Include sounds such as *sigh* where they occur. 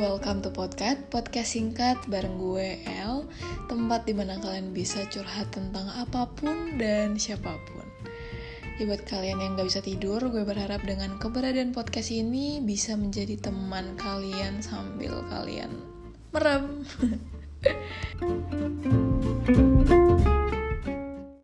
welcome to podcast. Podcast singkat bareng gue L, Tempat di mana kalian bisa curhat tentang apa pun dan siapa pun. Ya buat kalian yang gak bisa tidur Gue berharap dengan keberadaan podcast ini Bisa menjadi teman kalian sambil kalian merem. *laughs*